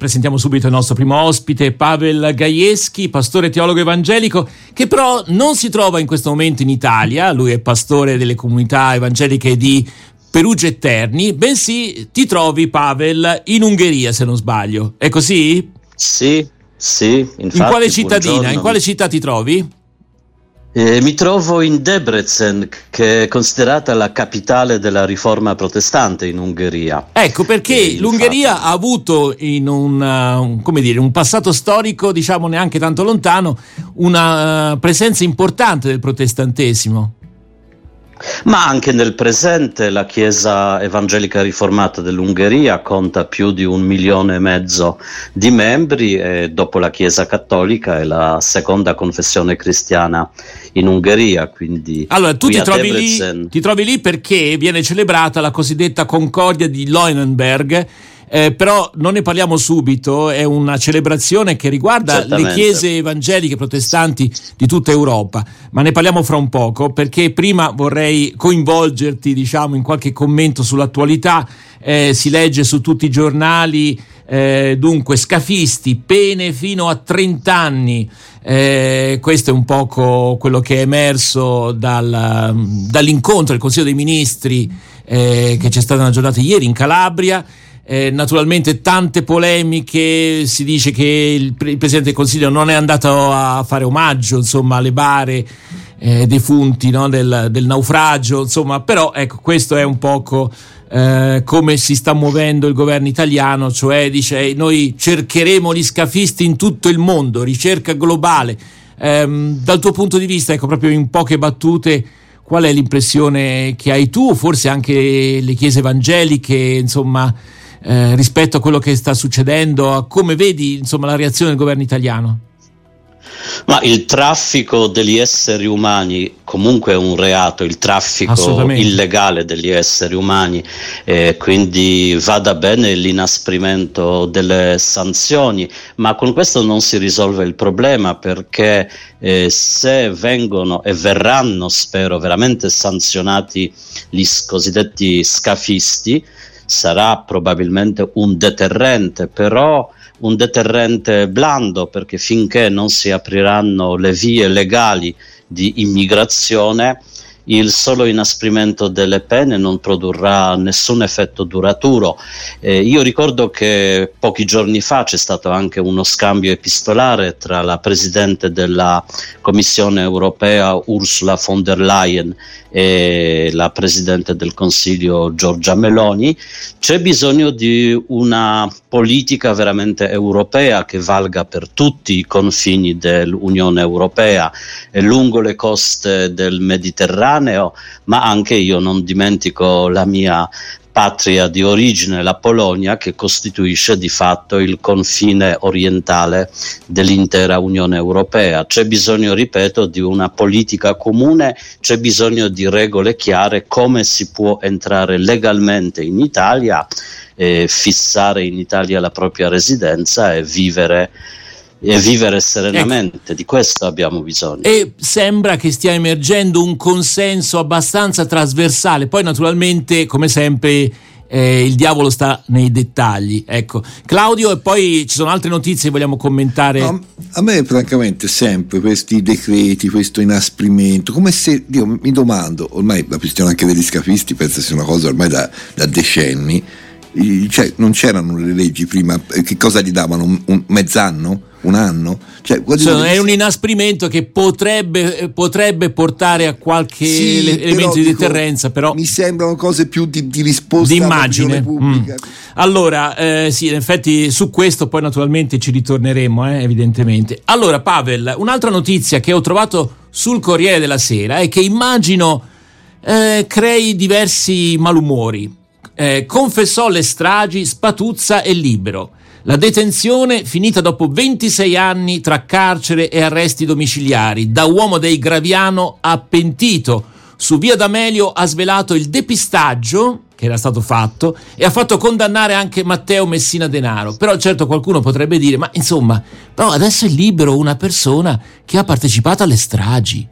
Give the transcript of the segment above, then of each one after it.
Presentiamo subito il nostro primo ospite, Pavel Gajewski, pastore teologo evangelico, che però non si trova in questo momento in Italia, lui è pastore delle comunità evangeliche di Perugia e Terni, bensì ti trovi, Pavel, in Ungheria, se non sbaglio. È così? Sì, sì. Infatti, in quale cittadina? Buongiorno. In quale città ti trovi? Eh, mi trovo in Debrecen, che è considerata la capitale della riforma protestante in Ungheria. Ecco perché eh, l'Ungheria infatti... ha avuto in un, uh, come dire, un passato storico, diciamo neanche tanto lontano, una uh, presenza importante del protestantesimo. Ma anche nel presente la Chiesa Evangelica Riformata dell'Ungheria conta più di un milione e mezzo di membri e dopo la Chiesa Cattolica è la seconda confessione cristiana in Ungheria. Quindi allora tu ti trovi, lì, ti trovi lì perché viene celebrata la cosiddetta Concordia di Leuenberg eh, però non ne parliamo subito, è una celebrazione che riguarda le chiese evangeliche protestanti di tutta Europa, ma ne parliamo fra un poco perché prima vorrei coinvolgerti diciamo, in qualche commento sull'attualità, eh, si legge su tutti i giornali, eh, dunque scafisti, pene fino a 30 anni. Eh, questo è un poco quello che è emerso dal, dall'incontro del Consiglio dei Ministri eh, che c'è stata una giornata ieri in Calabria. Eh, naturalmente tante polemiche, si dice che il, il, Presidente del Consiglio non è andato a fare omaggio insomma, alle bare eh, defunti no, del, del, naufragio, insomma, però ecco, questo è un poco eh, come si sta muovendo il governo italiano, cioè dice noi cercheremo gli scafisti in tutto il mondo, ricerca globale. Ehm, dal tuo punto di vista, ecco, proprio in poche battute, qual è l'impressione che hai tu, forse anche le chiese evangeliche, insomma, eh, rispetto a quello che sta succedendo, a come vedi insomma, la reazione del governo italiano? Ma il traffico degli esseri umani comunque è un reato, il traffico illegale degli esseri umani, eh, quindi vada bene l'inasprimento delle sanzioni, ma con questo non si risolve il problema perché eh, se vengono e verranno, spero, veramente sanzionati gli cosiddetti scafisti, sarà probabilmente un deterrente, però un deterrente blando perché finché non si apriranno le vie legali di immigrazione il solo inasprimento delle pene non produrrà nessun effetto duraturo. Eh, io ricordo che pochi giorni fa c'è stato anche uno scambio epistolare tra la Presidente della Commissione europea Ursula von der Leyen e la Presidente del Consiglio Giorgia Meloni. C'è bisogno di una politica veramente europea che valga per tutti i confini dell'Unione Europea e lungo le coste del Mediterraneo mediterraneo, ma anche io non dimentico la mia patria di origine, la Polonia, che costituisce di fatto il confine orientale dell'intera Unione Europea. C'è bisogno, ripeto, di una politica comune, c'è bisogno di regole chiare come si può entrare legalmente in Italia, eh, fissare in Italia la propria residenza e vivere e vivere serenamente, ecco. di questo abbiamo bisogno. E sembra che stia emergendo un consenso abbastanza trasversale, poi naturalmente come sempre eh, il diavolo sta nei dettagli. Ecco, Claudio, e poi ci sono altre notizie che vogliamo commentare. No, a me, francamente, sempre questi decreti, questo inasprimento, come se io mi domando, ormai la questione anche degli scafisti penso sia una cosa ormai da, da decenni. Cioè, non c'erano le leggi prima, che cosa gli davano? Un, un mezz'anno? Un anno. Cioè, cioè, è un inasprimento che potrebbe, potrebbe portare a qualche sì, elemento di deterrenza, però mi sembrano cose più di, di risposta di immagine. Mm. Allora, eh, sì, in effetti su questo poi naturalmente ci ritorneremo, eh, evidentemente. Allora, Pavel, un'altra notizia che ho trovato sul Corriere della Sera è che immagino eh, crei diversi malumori. Eh, confessò le stragi, Spatuzza e Libero. La detenzione finita dopo 26 anni tra carcere e arresti domiciliari. Da uomo dei Graviano a pentito. Su via D'Amelio ha svelato il depistaggio che era stato fatto e ha fatto condannare anche Matteo Messina Denaro. Però certo qualcuno potrebbe dire, ma insomma, però adesso è libero una persona che ha partecipato alle stragi.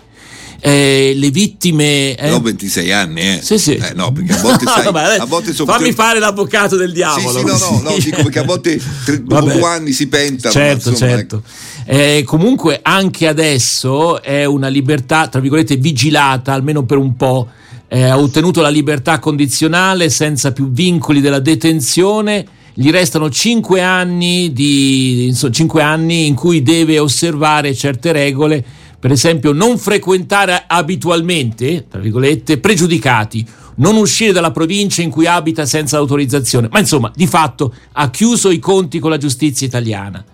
Eh, le vittime. Eh? No, 26 anni, eh. Sì, sì. Eh, no, perché a volte, sai, no, vabbè, a volte sono Fammi fare l'avvocato del diavolo. Sì, sì, no, no, no, dico perché a volte dopo due anni si pentano. Certo, insomma, certo. Eh, comunque anche adesso è una libertà, tra virgolette, vigilata, almeno per un po'. Eh, ha ottenuto la libertà condizionale senza più vincoli della detenzione gli restano 5 anni, di, insomma, 5 anni in cui deve osservare certe regole, per esempio non frequentare abitualmente, tra virgolette, pregiudicati, non uscire dalla provincia in cui abita senza autorizzazione, ma insomma di fatto ha chiuso i conti con la giustizia italiana,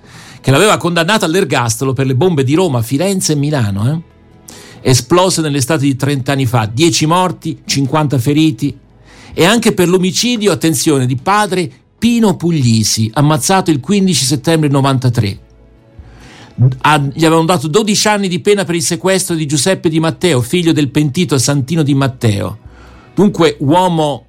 che l'aveva condannato all'ergastolo per le bombe di Roma, Firenze e Milano. Eh? Esplose nell'estate di 30 anni fa, 10 morti, 50 feriti, e anche per l'omicidio, attenzione, di padre Pino Puglisi, ammazzato il 15 settembre 93. Gli avevano dato 12 anni di pena per il sequestro di Giuseppe Di Matteo, figlio del pentito Santino Di Matteo. Dunque, uomo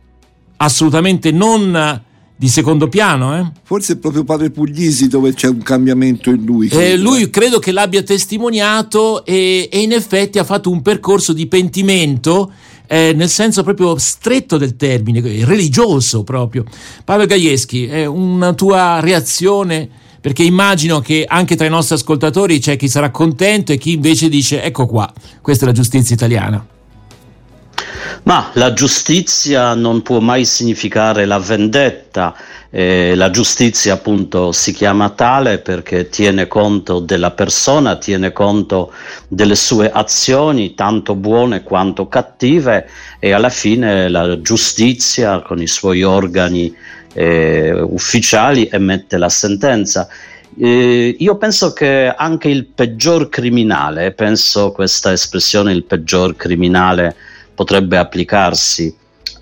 assolutamente non di secondo piano. Eh? Forse è proprio padre Puglisi dove c'è un cambiamento in lui. Eh, lui credo che l'abbia testimoniato e, e, in effetti ha fatto un percorso di pentimento eh, nel senso proprio stretto del termine, religioso proprio. Paolo Gaieschi, è una tua reazione? Perché immagino che anche tra i nostri ascoltatori c'è chi sarà contento e chi invece dice ecco qua, questa è la giustizia italiana. Ma la giustizia non può mai significare la vendetta, eh, la giustizia appunto si chiama tale perché tiene conto della persona, tiene conto delle sue azioni, tanto buone quanto cattive, e alla fine la giustizia con i suoi organi eh, ufficiali emette la sentenza. Eh, io penso che anche il peggior criminale, penso questa espressione il peggior criminale, potrebbe applicarsi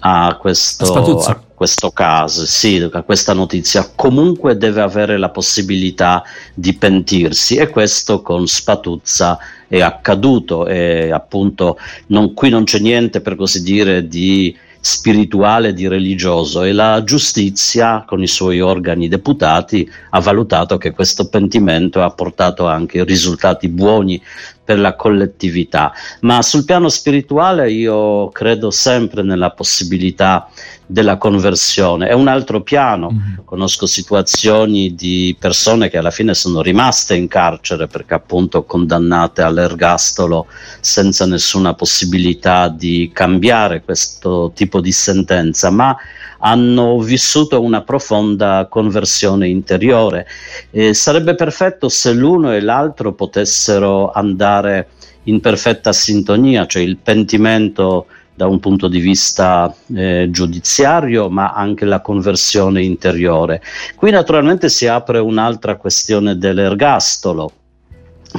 a questo, a questo caso, sì, a questa notizia, comunque deve avere la possibilità di pentirsi e questo con Spatuzza è accaduto. E appunto non, qui non c'è niente per così dire di spirituale di religioso e la giustizia con i suoi organi deputati ha valutato che questo pentimento ha portato anche risultati buoni per la collettività. Ma sul piano spirituale io credo sempre nella possibilità della conversione. È un altro piano. Mm-hmm. Conosco situazioni di persone che alla fine sono rimaste in carcere perché appunto condannate all'ergastolo senza nessuna possibilità di cambiare questo tipo di sentenza, ma hanno vissuto una profonda conversione interiore. Eh, sarebbe perfetto se l'uno e l'altro potessero andare in perfetta sintonia, cioè il pentimento da un punto di vista eh, giudiziario, ma anche la conversione interiore. Qui naturalmente si apre un'altra questione dell'ergastolo.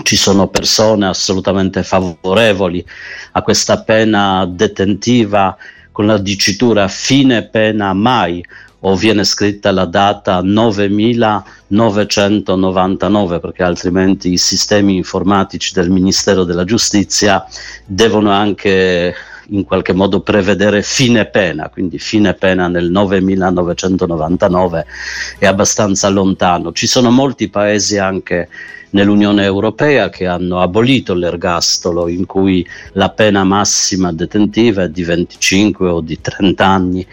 Ci sono persone assolutamente favorevoli a questa pena detentiva con la dicitura fine pena mai o viene scritta la data 9999 perché altrimenti i sistemi informatici del Ministero della Giustizia devono anche in qualche modo prevedere fine pena, quindi fine pena nel 9999 è abbastanza lontano. Ci sono molti paesi anche nell'Unione Europea che hanno abolito l'ergastolo in cui la pena massima detentiva è di 25 o di 30 anni.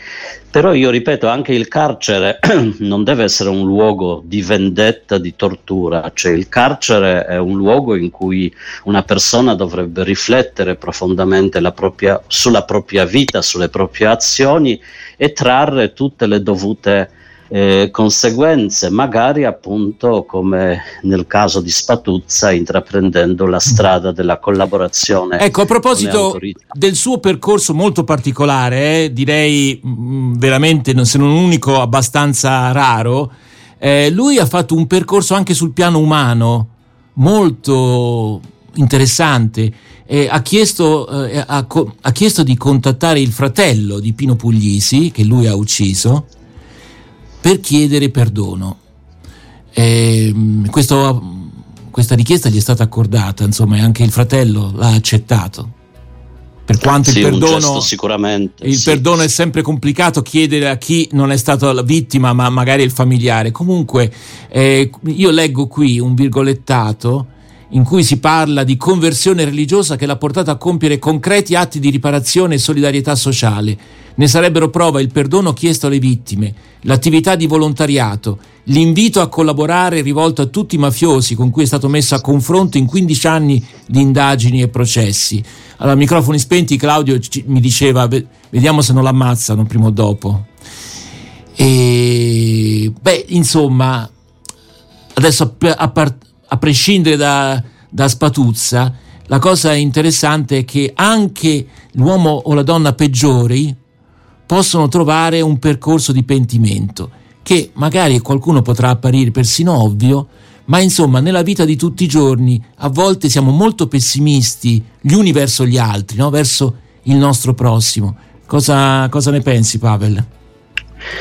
Però io ripeto, anche il carcere non deve essere un luogo di vendetta, di tortura, cioè il carcere è un luogo in cui una persona dovrebbe riflettere profondamente propria, sulla propria vita, sulle proprie azioni e trarre tutte le dovute eh, conseguenze, magari appunto come nel caso di Spatuzza, intraprendendo la strada della collaborazione. Ecco, a proposito del suo percorso molto particolare, eh, direi mh, mm, veramente, se non unico, abbastanza raro, eh, lui ha fatto un percorso anche sul piano umano molto interessante. Eh, ha, chiesto, eh, ha, ha, chiesto, di contattare il fratello di Pino Puglisi, che lui ha ucciso, per chiedere perdono. E, questo, questa richiesta gli è stata accordata, insomma, e anche il fratello l'ha accettato. Per quanto sì, il perdono, sicuramente, il sì. perdono è sempre complicato chiedere a chi non è stato la vittima, ma magari il familiare. Comunque, eh, io leggo qui un virgolettato in cui si parla di conversione religiosa che l'ha portato a compiere concreti atti di riparazione e solidarietà sociale. Ne sarebbero prova il perdono chiesto alle vittime, l'attività di volontariato, l'invito a collaborare rivolto a tutti i mafiosi con cui è stato messo a confronto in 15 anni di indagini e processi. Allora, microfoni spenti, Claudio mi diceva, vediamo se non l'ammazzano prima o dopo. E, beh, insomma, adesso a, part- a prescindere da, da Spatuzza, la cosa interessante è che anche l'uomo o la donna peggiori possono trovare un percorso di pentimento che magari qualcuno potrà apparire persino ovvio, ma insomma nella vita di tutti i giorni a volte siamo molto pessimisti gli uni verso gli altri, no? verso il nostro prossimo. Cosa, cosa ne pensi Pavel?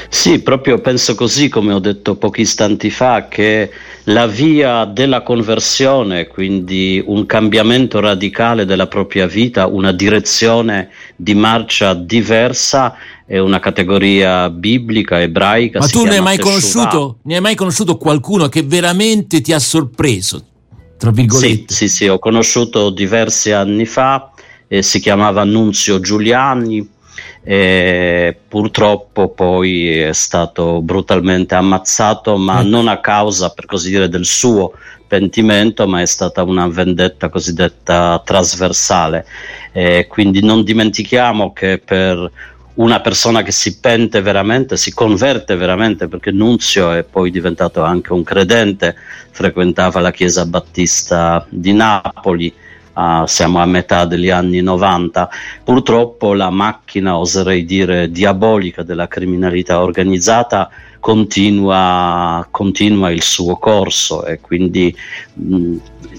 Sì, proprio penso così come ho detto pochi istanti fa, che la via della conversione, quindi un cambiamento radicale della propria vita, una direzione di marcia diversa, è una categoria biblica, ebraica. Ma tu ne hai, mai conosciuto, ne hai mai conosciuto qualcuno che veramente ti ha sorpreso? Tra virgolette. Sì, sì, sì, ho conosciuto diversi anni fa, eh, si chiamava Nunzio Giuliani e purtroppo poi è stato brutalmente ammazzato, ma ecco. non a causa, per così dire, del suo pentimento, ma è stata una vendetta cosiddetta trasversale. E quindi non dimentichiamo che per una persona che si pente veramente, si converte veramente, perché Nunzio è poi diventato anche un credente, frequentava la chiesa battista di Napoli uh, siamo a metà degli anni 90, purtroppo la macchina, oserei dire, diabolica della criminalità organizzata continua, continua il suo corso e quindi mh,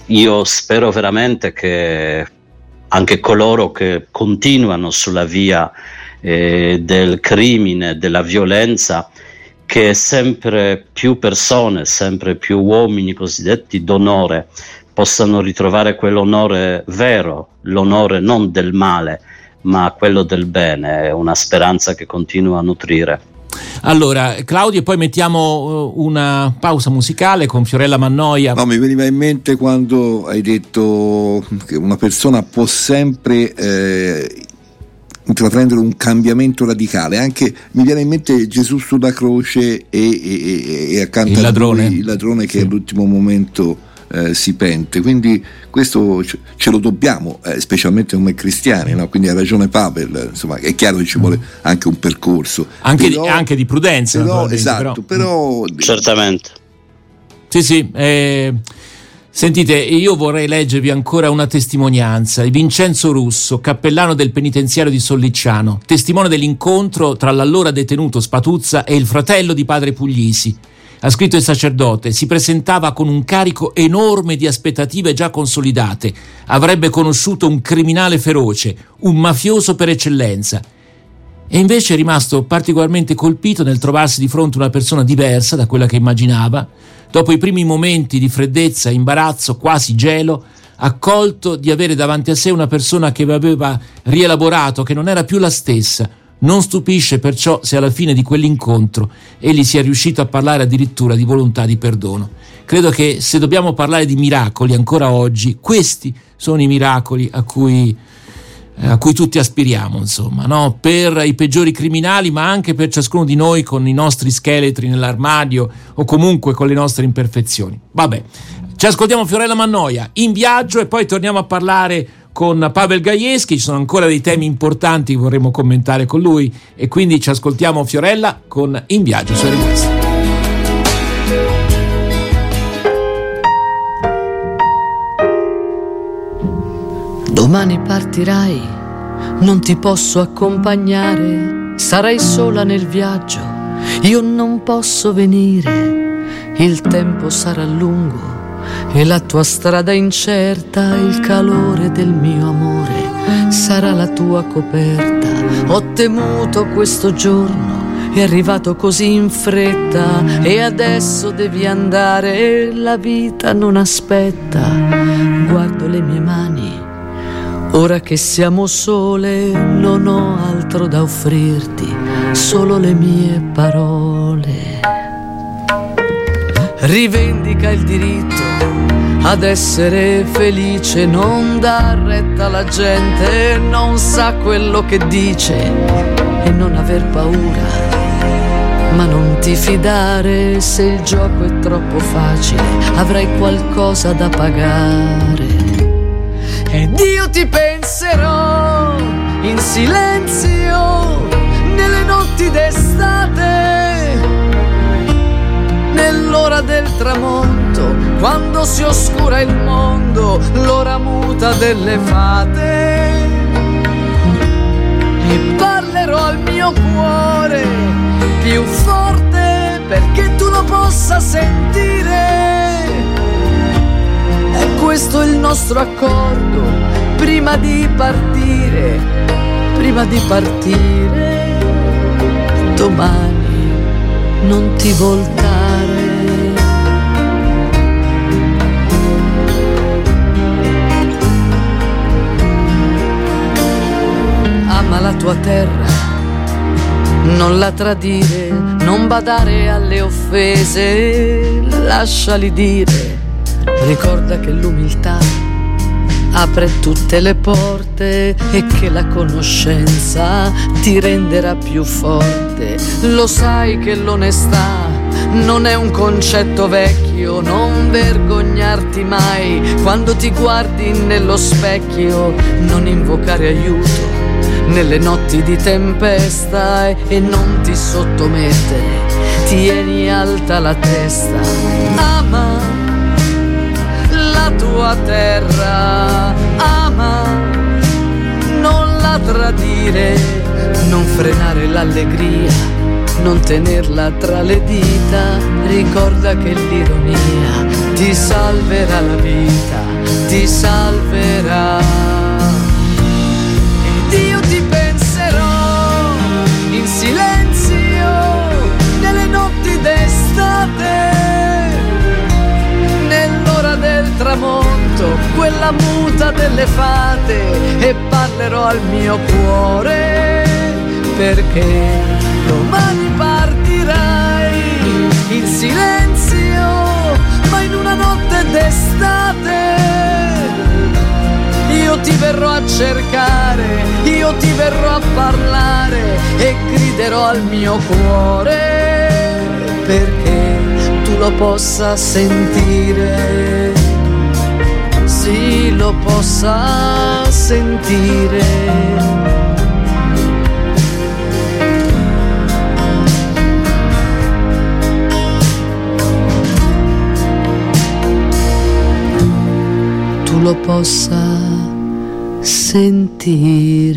io spero veramente che anche coloro che continuano sulla via eh, del crimine, della violenza, che sempre più persone, sempre più uomini cosiddetti d'onore possano ritrovare quell'onore vero, l'onore non del male, ma quello del bene, è una speranza che continua a nutrire. Allora, Claudio, poi mettiamo uh, una pausa musicale con Fiorella Mannoia. No, mi veniva in mente quando hai detto che una persona può sempre eh, intraprendere un cambiamento radicale. Anche mi viene in mente Gesù sulla croce e, e, e accanto il ladrone. a lui il ladrone che sì. all'ultimo momento eh, si pente. Quindi questo ce lo dobbiamo, eh, specialmente come cristiani, no? quindi ha ragione Pavel, insomma è chiaro che ci vuole anche un percorso. Anche, però, di, anche di, prudenza. Però, esatto, però, però... Certamente. Sì, sì. Eh... Sentite, io vorrei leggervi ancora una testimonianza. Di Vincenzo Russo, cappellano del penitenziario di Sollicciano, testimone dell'incontro tra l'allora detenuto Spatuzza e il fratello di padre Puglisi, ha scritto il sacerdote, si presentava con un carico enorme di aspettative già consolidate, avrebbe conosciuto un criminale feroce, un mafioso per eccellenza. E invece è rimasto particolarmente colpito nel trovarsi di fronte a una persona diversa da quella che immaginava, dopo i primi momenti di freddezza, imbarazzo, quasi gelo, accolto di avere davanti a sé una persona che aveva rielaborato, che non era più la stessa, non stupisce perciò se alla fine di quell'incontro egli sia riuscito a parlare addirittura di volontà di perdono. Credo che se dobbiamo parlare di miracoli ancora oggi, questi sono i miracoli a cui, a cui tutti aspiriamo, insomma, no? per i peggiori criminali, ma anche per ciascuno di noi con i nostri scheletri nell'armadio o comunque con le nostre imperfezioni. Vabbè, ci ascoltiamo Fiorella Mannoia in viaggio e poi torniamo a parlare con Pavel Gajewski, ci sono ancora dei temi importanti che vorremmo commentare con lui e quindi ci ascoltiamo Fiorella con In viaggio su Request. Domani partirai, non ti posso accompagnare, sarai sola nel viaggio, io non posso venire, il tempo sarà lungo e la tua strada incerta, il calore del mio amore sarà la tua coperta. Ho temuto questo giorno, è arrivato così in fretta e adesso devi andare, la vita non aspetta. Guardo le mie mani, ora che siamo sole, non ho altro da offrirti, solo le mie parole. Rivendica il diritto ad essere felice, non dà retta alla gente, non sa quello che dice e non aver paura. Ma non ti fidare se il gioco è troppo facile, avrai qualcosa da pagare. Ed io ti penserò in silenzio nelle notti d'estate, nell'ora del tramonto, quando si oscura il mondo, l'ora muta delle fate. E parlerò al mio cuore più forte perché tu lo possa sentire. Questo è il nostro accordo prima di partire, prima di partire domani non ti voltare. Ama la tua terra, non la tradire, non badare alle offese, lasciali dire, ricorda che l'umiltà apre tutte le porte e che la conoscenza ti renderà più forte. Lo sai che l'onestà non è un concetto vecchio, non vergognarti mai. Quando ti guardi nello specchio, non invocare aiuto. Nelle notti di tempesta e non ti sottomettere, tieni alta la testa, tua terra, ama, non la tradire, non frenare l'allegria, non tenerla tra le dita, ricorda che l'ironia ti salverà la vita, ti salverà. Tramonto, quella muta delle fate e parlerò al mio cuore perché domani partirai in silenzio, ma in una notte d'estate. Io ti verrò a cercare, io ti verrò a parlare e griderò al mio cuore perché tu lo possa sentire sì lo possa sentire. Tu lo possa sentire.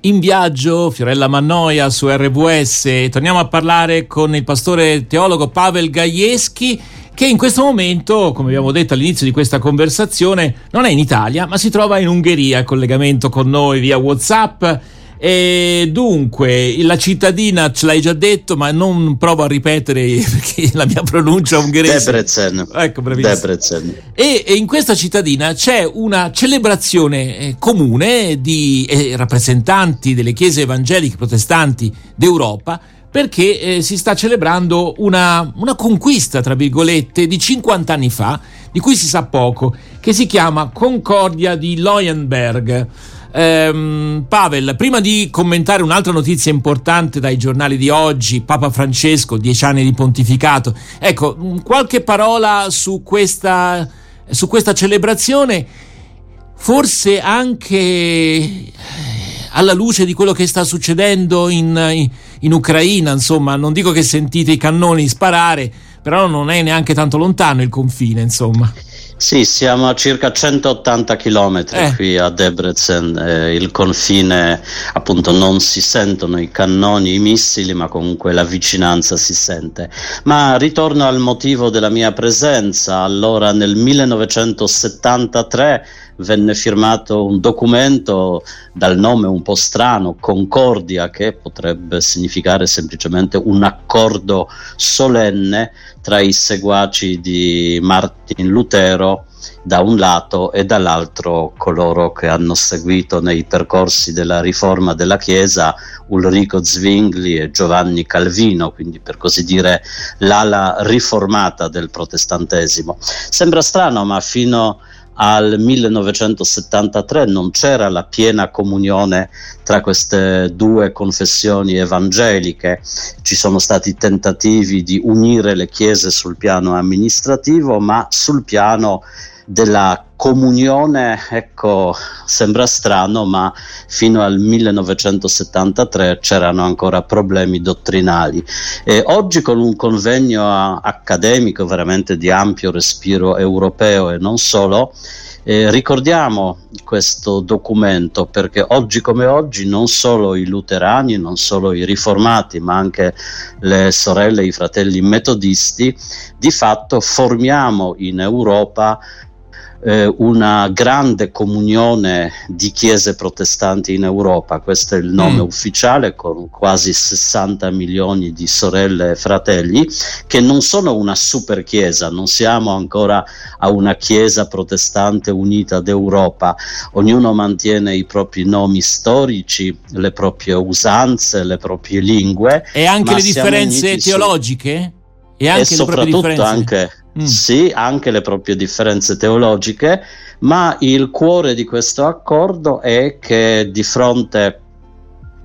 In viaggio, Fiorella Mannoia su RWS, torniamo a parlare con il pastore teologo Pavel Gajewski che in questo momento, come abbiamo detto all'inizio di questa conversazione, non è in Italia, ma si trova in Ungheria, collegamento con noi via WhatsApp. E dunque, la cittadina ce l'hai già detto, ma non provo a ripetere perché la mia pronuncia ungherese. Debrecen. Ecco, bravissimo. Debrecen. E, e, in questa cittadina c'è una celebrazione eh, comune di eh, rappresentanti delle chiese evangeliche protestanti d'Europa perché eh, si sta celebrando una, una, conquista, tra virgolette, di 50 anni fa, di cui si sa poco, che si chiama Concordia di Leuenberg. Ehm, Pavel, prima di commentare un'altra notizia importante dai giornali di oggi, Papa Francesco, dieci anni di pontificato, ecco, qualche parola su questa, su questa celebrazione, forse anche alla luce di quello che sta succedendo in, in in Ucraina, insomma, non dico che sentite i cannoni sparare, però non è neanche tanto lontano il confine, insomma. Sì, siamo a circa 180 km eh. qui a Debrecen, eh, il confine appunto non si sentono i cannoni, i missili, ma comunque la vicinanza si sente. Ma ritorno al motivo della mia presenza, allora nel 1973 venne firmato un documento dal nome un po' strano, Concordia, che potrebbe significare semplicemente un accordo solenne tra i seguaci di Martin Lutero da un lato e dall'altro coloro che hanno seguito nei percorsi della riforma della Chiesa Ulrico Zwingli e Giovanni Calvino, quindi per così dire l'ala riformata del protestantesimo. Sembra strano, ma fino al 1973 non c'era la piena comunione tra queste due confessioni evangeliche, ci sono stati tentativi di unire le chiese sul piano amministrativo, ma sul piano della comunione, ecco, sembra strano, ma fino al 1973 c'erano ancora problemi dottrinali. E oggi con un convegno accademico veramente di ampio respiro europeo e non solo, eh, ricordiamo questo documento perché oggi come oggi non solo i luterani, non solo i riformati, ma anche le sorelle e i fratelli metodisti, di fatto formiamo in Europa eh, una grande comunione di chiese protestanti in Europa, questo è il nome mm. ufficiale, con quasi 60 milioni di sorelle e fratelli, che non sono una super chiesa, non siamo ancora a una chiesa protestante unita d'Europa, ognuno mantiene i propri nomi storici, le proprie usanze, le proprie lingue. E anche le differenze teologiche? Su... E, anche e soprattutto anche Mm. Sì, anche le proprie differenze teologiche, ma il cuore di questo accordo è che di fronte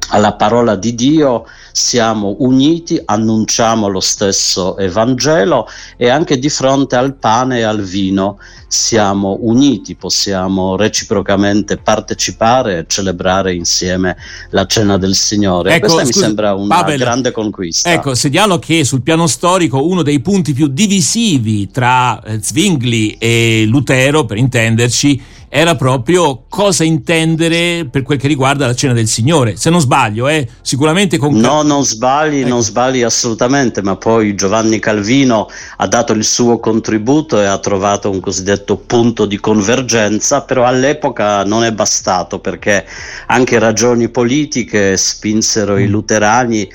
alla parola di Dio siamo uniti, annunciamo lo stesso Evangelo e anche di fronte al pane e al vino siamo uniti, possiamo reciprocamente partecipare e celebrare insieme la cena del Signore. Ecco, Questa scusi, mi sembra una Pavel, grande conquista. Ecco, segnalo che sul piano storico uno dei punti più divisivi tra eh, Zwingli e Lutero, per intenderci, era proprio cosa intendere per quel che riguarda la cena del Signore. Se non sbaglio, eh, sicuramente con... No, non sbagli, ecco. non sbagli assolutamente, ma poi Giovanni Calvino ha dato il suo contributo e ha trovato un cosiddetto punto di convergenza, però all'epoca non è bastato perché anche ragioni politiche spinsero mm. i luterani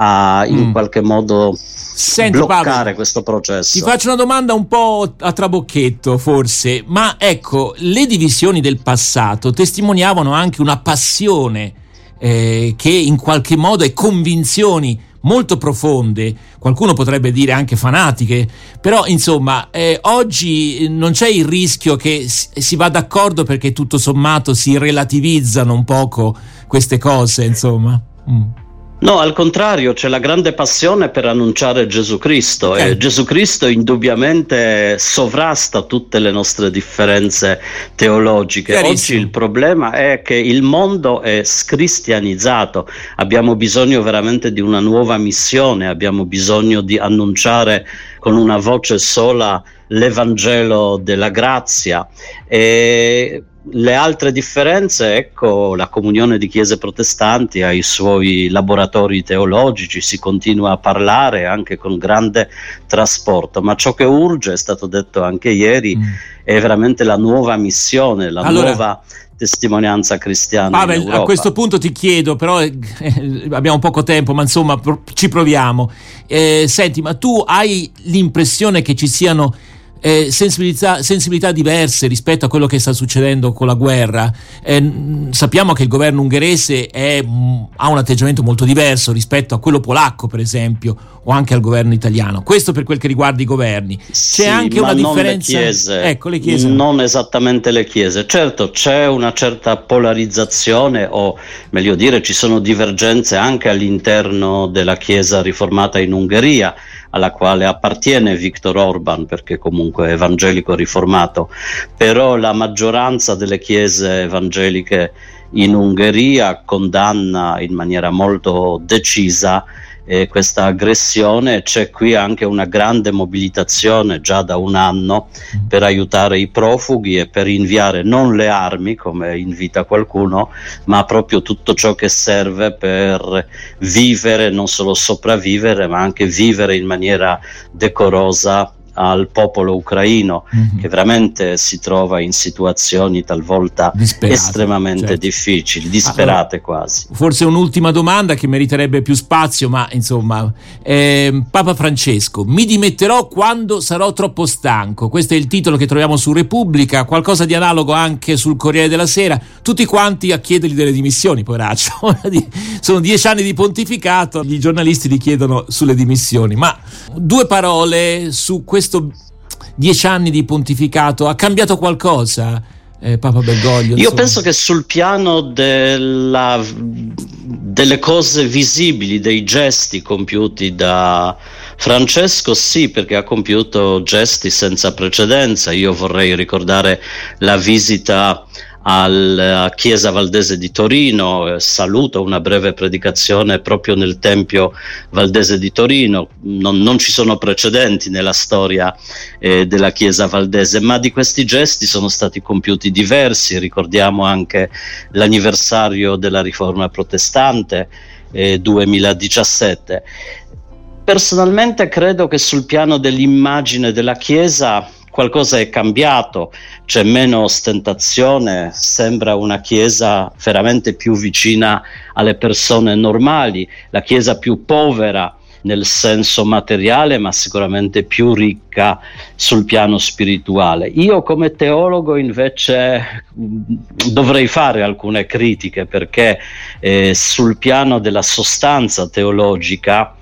a in mm. qualche modo Senti, bloccare Paolo, questo processo. Ti faccio una domanda un po' a trabocchetto, forse, ma ecco, le divisioni del passato testimoniavano anche una passione eh, che in qualche modo e convinzioni molto profonde, qualcuno potrebbe dire anche fanatiche, però insomma eh, oggi non c'è il rischio che si va d'accordo perché tutto sommato si relativizzano un poco queste cose, insomma. Mm. No, al contrario, c'è la grande passione per annunciare Gesù Cristo okay. e Gesù Cristo indubbiamente sovrasta tutte le nostre differenze teologiche. Oggi il problema è che il mondo è scristianizzato, abbiamo bisogno veramente di una nuova missione, abbiamo bisogno di annunciare con una voce sola l'Evangelo della grazia. E le altre differenze, ecco, la comunione di chiese protestanti ha i suoi laboratori teologici, si continua a parlare anche con grande trasporto, ma ciò che urge, è stato detto anche ieri, mm. è veramente la nuova missione, la allora, nuova testimonianza cristiana. Pavel, a questo punto ti chiedo, però eh, abbiamo poco tempo, ma insomma pro- ci proviamo. Eh, senti, ma tu hai l'impressione che ci siano eh, sensibilità, sensibilità, diverse rispetto a quello che sta succedendo con la guerra. Eh, sappiamo che il governo ungherese è, mm, ha un atteggiamento molto diverso rispetto a quello polacco, per esempio, o anche al governo italiano. Questo per quel che riguarda i governi. C'è sì, anche una differenza. Le chiese, ecco, le chiese. Non esattamente le chiese. Certo, c'è una certa polarizzazione, o meglio dire, ci sono divergenze anche all'interno della Chiesa riformata in Ungheria alla quale appartiene Viktor Orban perché comunque è evangelico riformato, però la maggioranza delle chiese evangeliche in Ungheria condanna in maniera molto decisa eh, questa aggressione, c'è qui anche una grande mobilitazione già da un anno per aiutare i profughi e per inviare non le armi come invita qualcuno, ma proprio tutto ciò che serve per vivere, non solo sopravvivere, ma anche vivere in maniera decorosa al popolo ucraino mm-hmm. che veramente si trova in situazioni talvolta disperate, estremamente certo. difficili, disperate allora, quasi. Forse un'ultima domanda che meriterebbe più spazio, ma insomma, eh, Papa Francesco, mi dimetterò quando sarò troppo stanco. Questo è il titolo che troviamo su Repubblica, qualcosa di analogo anche sul Corriere della Sera. Tutti quanti a chiedergli delle dimissioni, poraccio. Sono dieci anni di pontificato, i giornalisti gli chiedono sulle dimissioni. Ma due parole su questo dieci anni di pontificato, ha cambiato qualcosa? Eh, Papa Bergoglio. Io penso che sul piano della, delle cose visibili, dei gesti compiuti da Francesco, sì, perché ha compiuto gesti senza precedenza. Io vorrei ricordare la visita alla Chiesa Valdese di Torino, eh, saluto una breve predicazione proprio nel Tempio Valdese di Torino, non, non ci sono precedenti nella storia eh, della Chiesa Valdese, ma di questi gesti sono stati compiuti diversi, ricordiamo anche l'anniversario della riforma protestante eh, 2017. Personalmente credo che sul piano dell'immagine della Chiesa qualcosa è cambiato, c'è meno ostentazione, sembra una chiesa veramente più vicina alle persone normali, la chiesa più povera nel senso materiale, ma sicuramente più ricca sul piano spirituale. Io come teologo invece dovrei fare alcune critiche perché eh, sul piano della sostanza teologica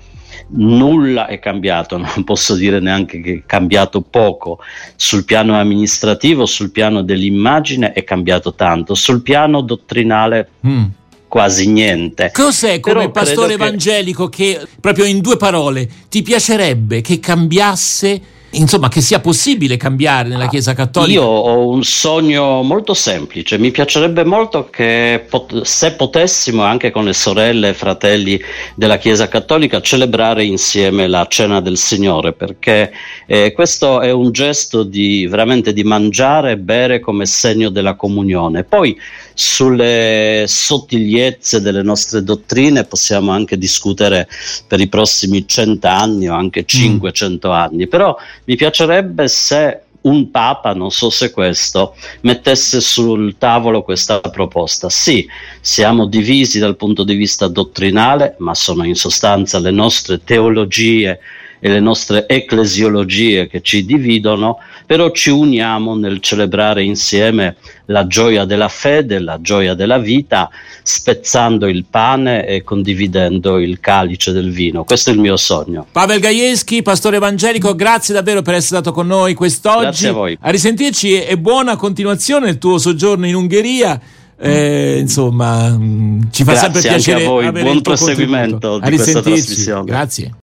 nulla è cambiato, non posso dire neanche che è cambiato poco. Sul piano amministrativo, sul piano dell'immagine è cambiato tanto, sul piano dottrinale mm. quasi niente. Cos'è come Però pastore evangelico che... che proprio in due parole ti piacerebbe che cambiasse insomma, che sia possibile cambiare nella Chiesa Cattolica? Io ho un sogno molto semplice, mi piacerebbe molto che pot- se potessimo anche con le sorelle e fratelli della Chiesa Cattolica celebrare insieme la cena del Signore, perché eh, questo è un gesto di veramente di mangiare e bere come segno della comunione. Poi sulle sottigliezze delle nostre dottrine possiamo anche discutere per i prossimi cent'anni o anche 500 mm. anni, però mi piacerebbe se un Papa, non so se questo, mettesse sul tavolo questa proposta. Sì, siamo divisi dal punto di vista dottrinale, ma sono in sostanza le nostre teologie e le nostre ecclesiologie che ci dividono, però ci uniamo nel celebrare insieme la gioia della fede, la gioia della vita, spezzando il pane e condividendo il calice del vino. Questo è il mio sogno. Pavel Gajewski, pastore evangelico, grazie davvero per essere stato con noi quest'oggi. Grazie a voi. A risentirci e buona continuazione il tuo soggiorno in Ungheria. Eh, insomma, mm, ci fa Grazie sempre piacere a voi. buon proseguimento di questa trasmissione. Grazie.